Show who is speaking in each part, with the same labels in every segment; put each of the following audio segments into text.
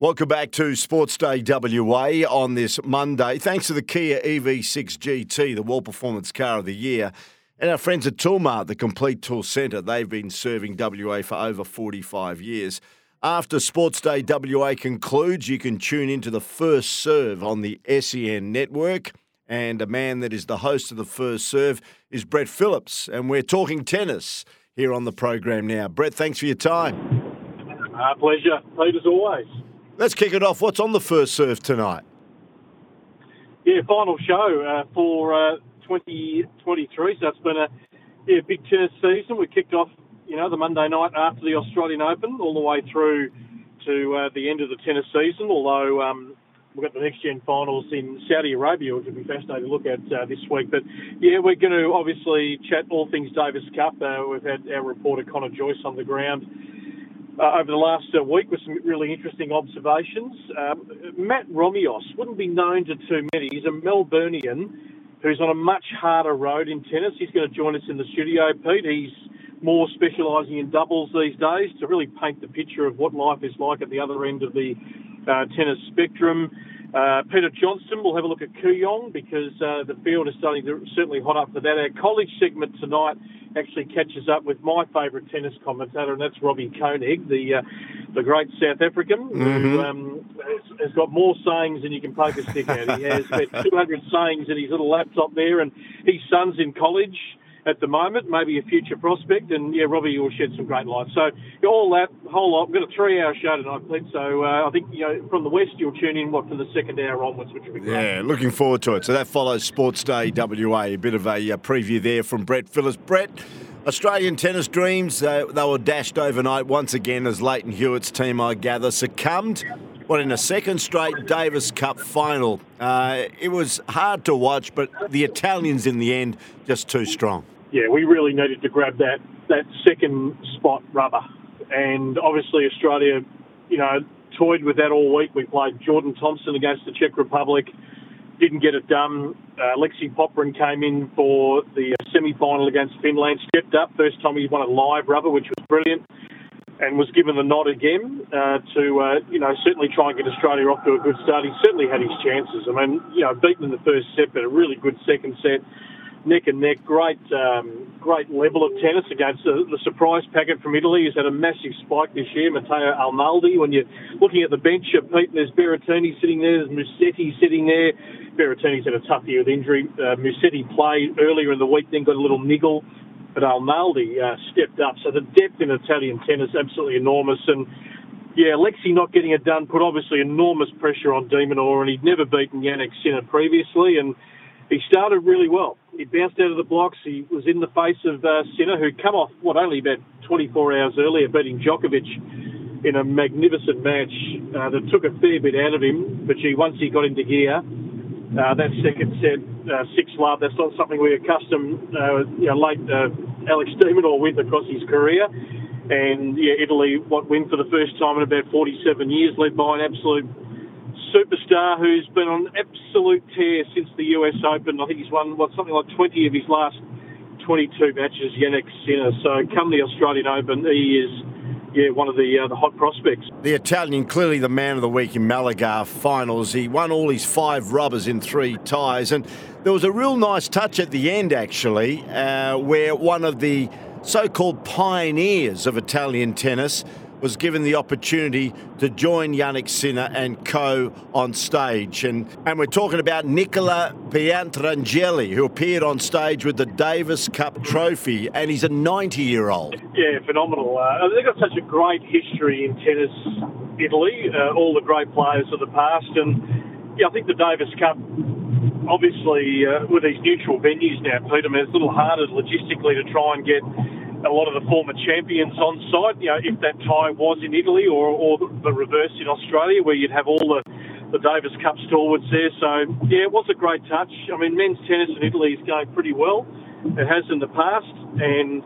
Speaker 1: Welcome back to Sports Day WA on this Monday. Thanks to the Kia EV6 GT, the World Performance Car of the Year, and our friends at Toolmart, the Complete Tool Centre. They've been serving WA for over 45 years. After Sports Day WA concludes, you can tune into the first serve on the SEN network. And a man that is the host of the first serve is Brett Phillips. And we're talking tennis here on the program now. Brett, thanks for your time.
Speaker 2: Uh, pleasure. Pete, as always.
Speaker 1: Let's kick it off. What's on the first serve tonight?
Speaker 2: Yeah, final show uh, for uh, 2023. So it's been a yeah, big tennis season. We kicked off, you know, the Monday night after the Australian Open, all the way through to uh, the end of the tennis season. Although um, we've got the next gen finals in Saudi Arabia, which will be fascinating to look at uh, this week. But yeah, we're going to obviously chat all things Davis Cup. Uh, we've had our reporter Connor Joyce on the ground uh, over the last uh, week with some really interesting observations. Um, Matt Romios wouldn't be known to too many. He's a Melburnian who's on a much harder road in tennis. He's going to join us in the studio, Pete. He's more specialising in doubles these days to really paint the picture of what life is like at the other end of the uh, tennis spectrum. Uh, Peter Johnston will have a look at Kooyong because uh, the field is starting to certainly hot up for that. Our college segment tonight actually catches up with my favourite tennis commentator, and that's Robbie Koenig, the uh, the great South African, mm-hmm. who um, has, has, got more sayings than you can poke a stick at. He has about 200 sayings in his little laptop there, and his son's in college at the moment, maybe a future prospect. And yeah, Robbie you will shed some great light. So all that whole lot. We've got a three-hour show tonight, Pete. So uh, I think you know from the west you'll tune in what for the second hour onwards, which will be great.
Speaker 1: Yeah, looking forward to it. So that follows Sports Day WA. A bit of a uh, preview there from Brett Phillips. Brett. Australian tennis dreams, uh, they were dashed overnight once again as Lleyton Hewitt's team, I gather, succumbed what in a second straight Davis Cup final. Uh, it was hard to watch, but the Italians in the end just too strong
Speaker 2: yeah, we really needed to grab that that second spot rubber, and obviously Australia, you know, toyed with that all week. We played Jordan Thompson against the Czech Republic, didn't get it done. Uh, Lexi Popyrin came in for the semi-final against Finland, stepped up first time he won a live rubber, which was brilliant. And was given the nod again uh, to, uh, you know, certainly try and get Australia off to a good start. He certainly had his chances. I mean, you know, beaten in the first set, but a really good second set neck and neck. Great, um, great level of tennis against the, the, surprise packet from Italy. He's had a massive spike this year. Matteo Arnaldi. When you're looking at the bench, Pete, there's Berrettini sitting there. There's Musetti sitting there. Berrettini's had a tough year with injury. Uh, Musetti played earlier in the week, then got a little niggle. But Arnaldi uh, stepped up. So the depth in Italian tennis absolutely enormous. And yeah, Lexi not getting it done put obviously enormous pressure on de Minaur, and he'd never beaten Jannik Sinner previously. And he started really well. He bounced out of the blocks. He was in the face of uh, Sinner, who'd come off, what, only about 24 hours earlier, beating Djokovic in a magnificent match uh, that took a fair bit out of him. But gee, once he got into gear, uh, that second set, uh, six love, that's not something we're accustomed, uh, you know, late uh, Alex de Minaur with across his career. And yeah, Italy, what win for the first time in about 47 years, led by an absolute superstar who's been on absolute tear since the US Open. I think he's won what something like 20 of his last 22 matches. Jannik Sinner. So come the Australian Open, he is. Yeah, one of the uh, the hot prospects.
Speaker 1: The Italian, clearly the man of the week in Malaga finals. He won all his five rubbers in three ties, and there was a real nice touch at the end, actually, uh, where one of the so-called pioneers of Italian tennis was given the opportunity to join Jannik Sinner and co on stage. And, and we're talking about Nicola Pietrangeli, who appeared on stage with the Davis Cup trophy, and he's a 90 year old.
Speaker 2: Yeah, phenomenal. Uh, they've got such a great history in tennis, Italy, uh, all the great players of the past. And yeah, I think the Davis Cup obviously, uh, with these neutral venues now, Peter, I mean, it's a little harder logistically to try and get a lot of the former champions on site. You know, if that tie was in Italy or, or the reverse in Australia, where you'd have all the, the Davis Cup stalwarts there. So, yeah, it was a great touch. I mean, men's tennis in Italy is going pretty well. It has in the past. And,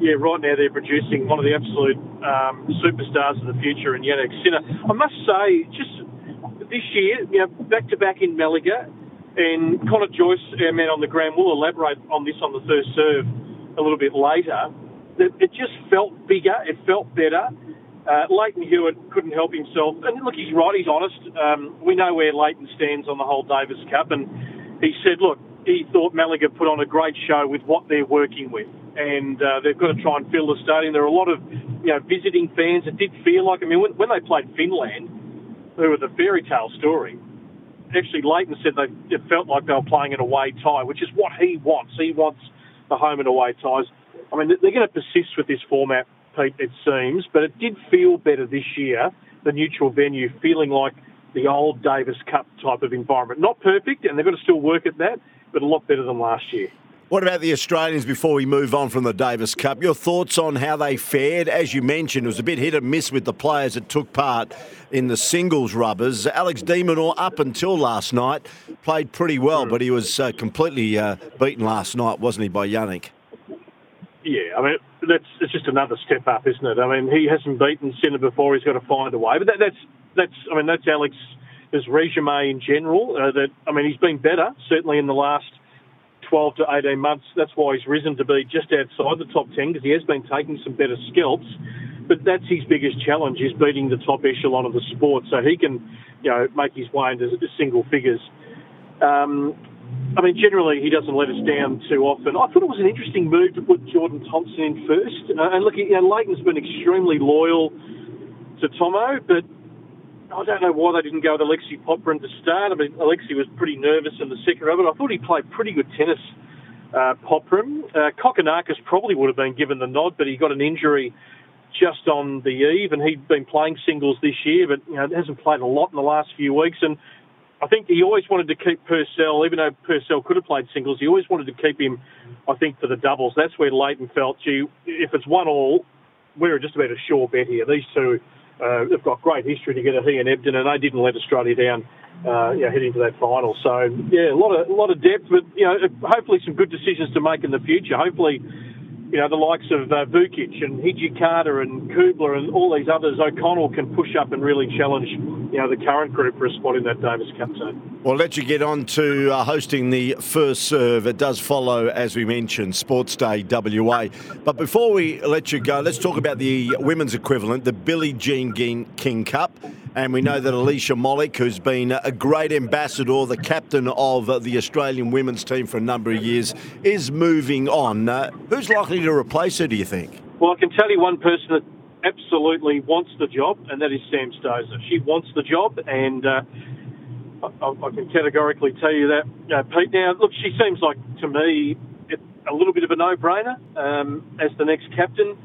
Speaker 2: yeah, right now they're producing one of the absolute um, superstars of the future in Jannik Sinner. I must say, just this year, you know, back to back in Malaga, and Connor Joyce, our man on the ground, will elaborate on this on the first serve a little bit later. It, it just felt bigger. It felt better. Uh, Lleyton Hewitt couldn't help himself. And look, he's right. He's honest. Um, we know where Lleyton stands on the whole Davis Cup. And he said, look, he thought Malaga put on a great show with what they're working with. And uh, they've got to try and fill the stadium. There are a lot of you know visiting fans. It did feel like, I mean, when, when they played Finland, who was a fairy tale story, actually Lleyton said they it felt like they were playing an away tie, which is what he wants. He wants the home and away ties. I mean, they're going to persist with this format, Pete. It seems, but it did feel better this year. The neutral venue feeling like the old Davis Cup type of environment. Not perfect, and they've got to still work at that, but a lot better than last year.
Speaker 1: What about the Australians before we move on from the Davis Cup? Your thoughts on how they fared? As you mentioned, it was a bit hit and miss with the players that took part in the singles rubbers. Alex de Minaur, up until last night, played pretty well, but he was uh, completely uh, beaten last night, wasn't he, by Jannik?
Speaker 2: Yeah, I mean, that's it's just another step up, isn't it? I mean, he hasn't beaten Sinner before; he's got to find a way. But that, that's that's I mean, that's Alex's resume in general. Uh, that I mean, he's been better certainly in the last 12 to 18 months. That's why he's risen to be just outside the top 10 because he has been taking some better scalps. But that's his biggest challenge is beating the top echelon of the sport so he can, you know, make his way into single figures. Um, I mean, generally he doesn't let us down too often. I thought it was an interesting move to put Jordan Thompson in first. Uh, and look, you know, Lleyton's been extremely loyal to Tomo, but I don't know why they didn't go with Alexei Popyrin to start. I mean, Alexei was pretty nervous in the second of it. I thought he played pretty good tennis, uh, Popyrin. Uh, Kokkinakis probably would have been given the nod, but he got an injury just on the eve, and he'd been playing singles this year, but you know hasn't played a lot in the last few weeks. And I think he always wanted to keep Purcell, even though Purcell could have played singles, he always wanted to keep him, I think, for the doubles. That's where Lleyton felt, gee, if it's one all, we're just about a sure bet here. These two uh, they've got great history together, he and Ebden, and they didn't let Australia down, uh, you know, heading to that final. So yeah, a lot of a lot of depth, but you know, hopefully some good decisions to make in the future. Hopefully, you know, the likes of uh, Vukic and Hijikata and Kubler and all these others, O'Connell can push up and really challenge, you know, the current group for a spot in that Davis Cup zone.
Speaker 1: Well, let you get on to uh, hosting the first serve. It does follow, as we mentioned, Sports Day WA. But before we let you go, let's talk about the women's equivalent, the Billie Jean King Cup. And we know that Alicia Molik, who's been a great ambassador, the captain of the Australian women's team for a number of years, is moving on. Uh, who's likely to replace her, do you think?
Speaker 2: Well, I can tell you one person that absolutely wants the job, and that is Sam Stosur. She wants the job, and uh, I, I, can categorically tell you that. Uh, Pete, now, look, she seems like, to me, a little bit of a no-brainer um, as the next captain.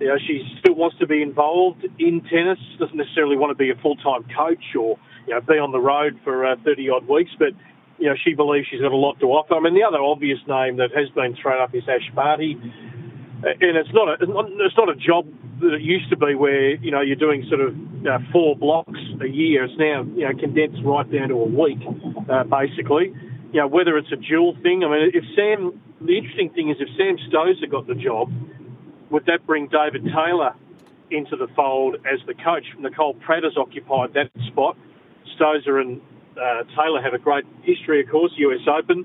Speaker 2: You know, she still wants to be involved in tennis. Doesn't necessarily want to be a full-time coach or you know be on the road for uh, 30 odd weeks, but you know she believes she's got a lot to offer. I mean, the other obvious name that has been thrown up is Ash Barty, and it's not a it's not a job that it used to be where you know you're doing sort of uh, four blocks a year. It's now you know condensed right down to a week, uh, basically. You know whether it's a dual thing. I mean, if Sam, the interesting thing is if Sam Stosur got the job would that bring David Taylor into the fold as the coach? Nicole Pratt has occupied that spot. Stosur and uh, Taylor have a great history, of course, US Open,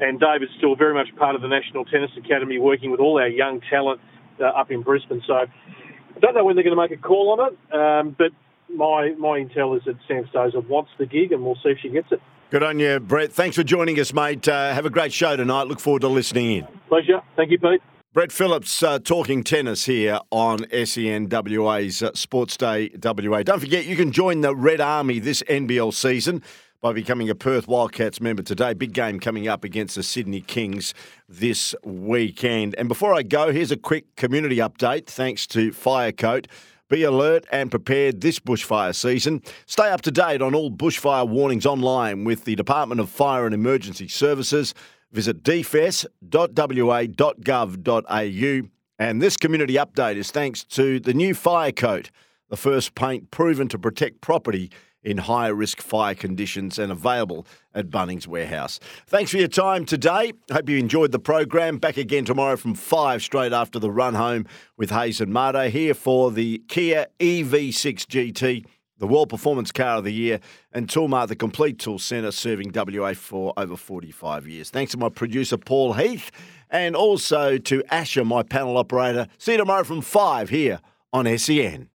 Speaker 2: and David's still very much part of the National Tennis Academy, working with all our young talent uh, up in Brisbane. So I don't know when they're going to make a call on it, um, but my my intel is that Sam Stosur wants the gig, and we'll see if she gets it.
Speaker 1: Good on you, Brett. Thanks for joining us, mate. Uh, have a great show tonight. Look forward to listening in.
Speaker 2: Pleasure. Thank you, Pete.
Speaker 1: Brett Phillips uh, talking tennis here on SENWA's uh, Sports Day WA. Don't forget, you can join the Red Army this NBL season by becoming a Perth Wildcats member today. Big game coming up against the Sydney Kings this weekend. And before I go, here's a quick community update thanks to Firecoat. Be alert and prepared this bushfire season. Stay up to date on all bushfire warnings online with the Department of Fire and Emergency Services. Visit dfes.wa.gov.au. And this community update is thanks to the new fire coat, the first paint proven to protect property in high risk fire conditions and available at Bunnings Warehouse. Thanks for your time today. Hope you enjoyed the program. Back again tomorrow from 5 straight after the run home with Hayes and Mardo here for the Kia EV6 GT the World Performance Car of the Year, and Toolmart, the complete tool centre, serving WA for over 45 years. Thanks to my producer, Paul Heath, and also to Asher, my panel operator. See you tomorrow from 5 here on SEN.